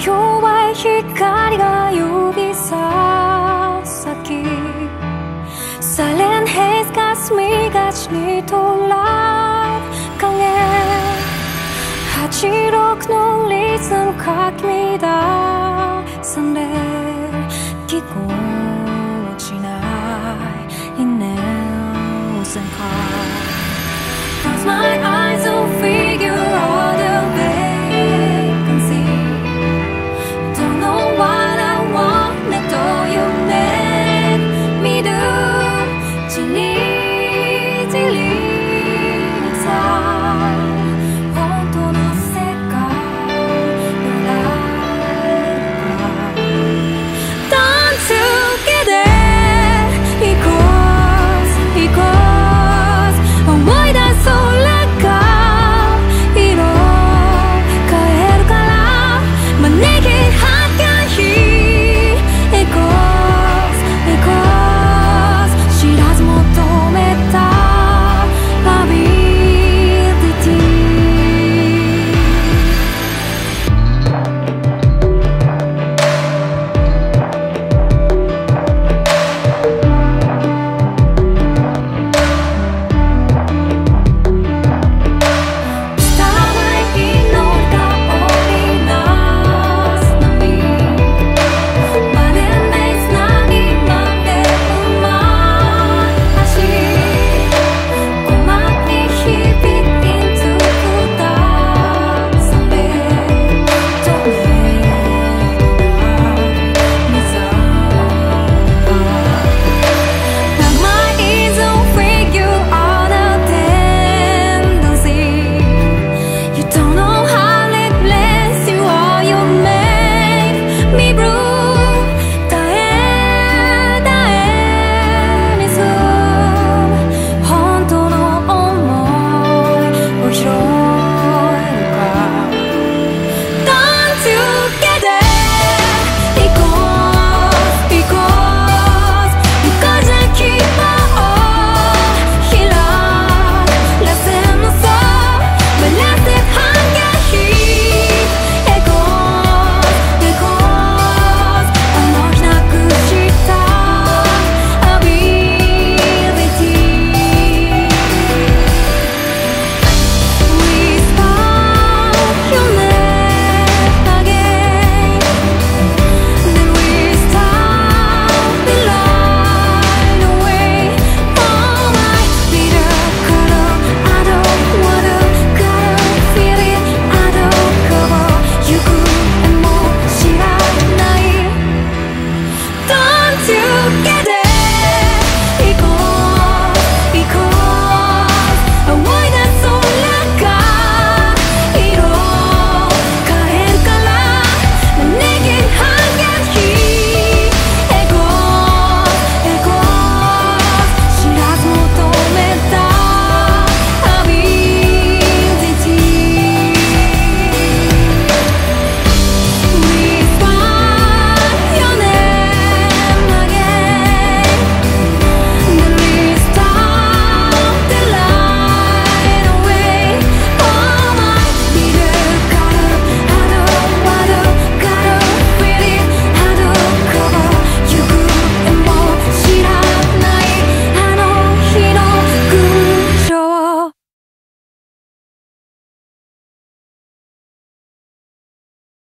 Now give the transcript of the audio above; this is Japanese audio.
弱い光が指さ先サレンヘイズが澄みがちにとらかれ86のリズムかき乱さんで聞こえしない稲を全開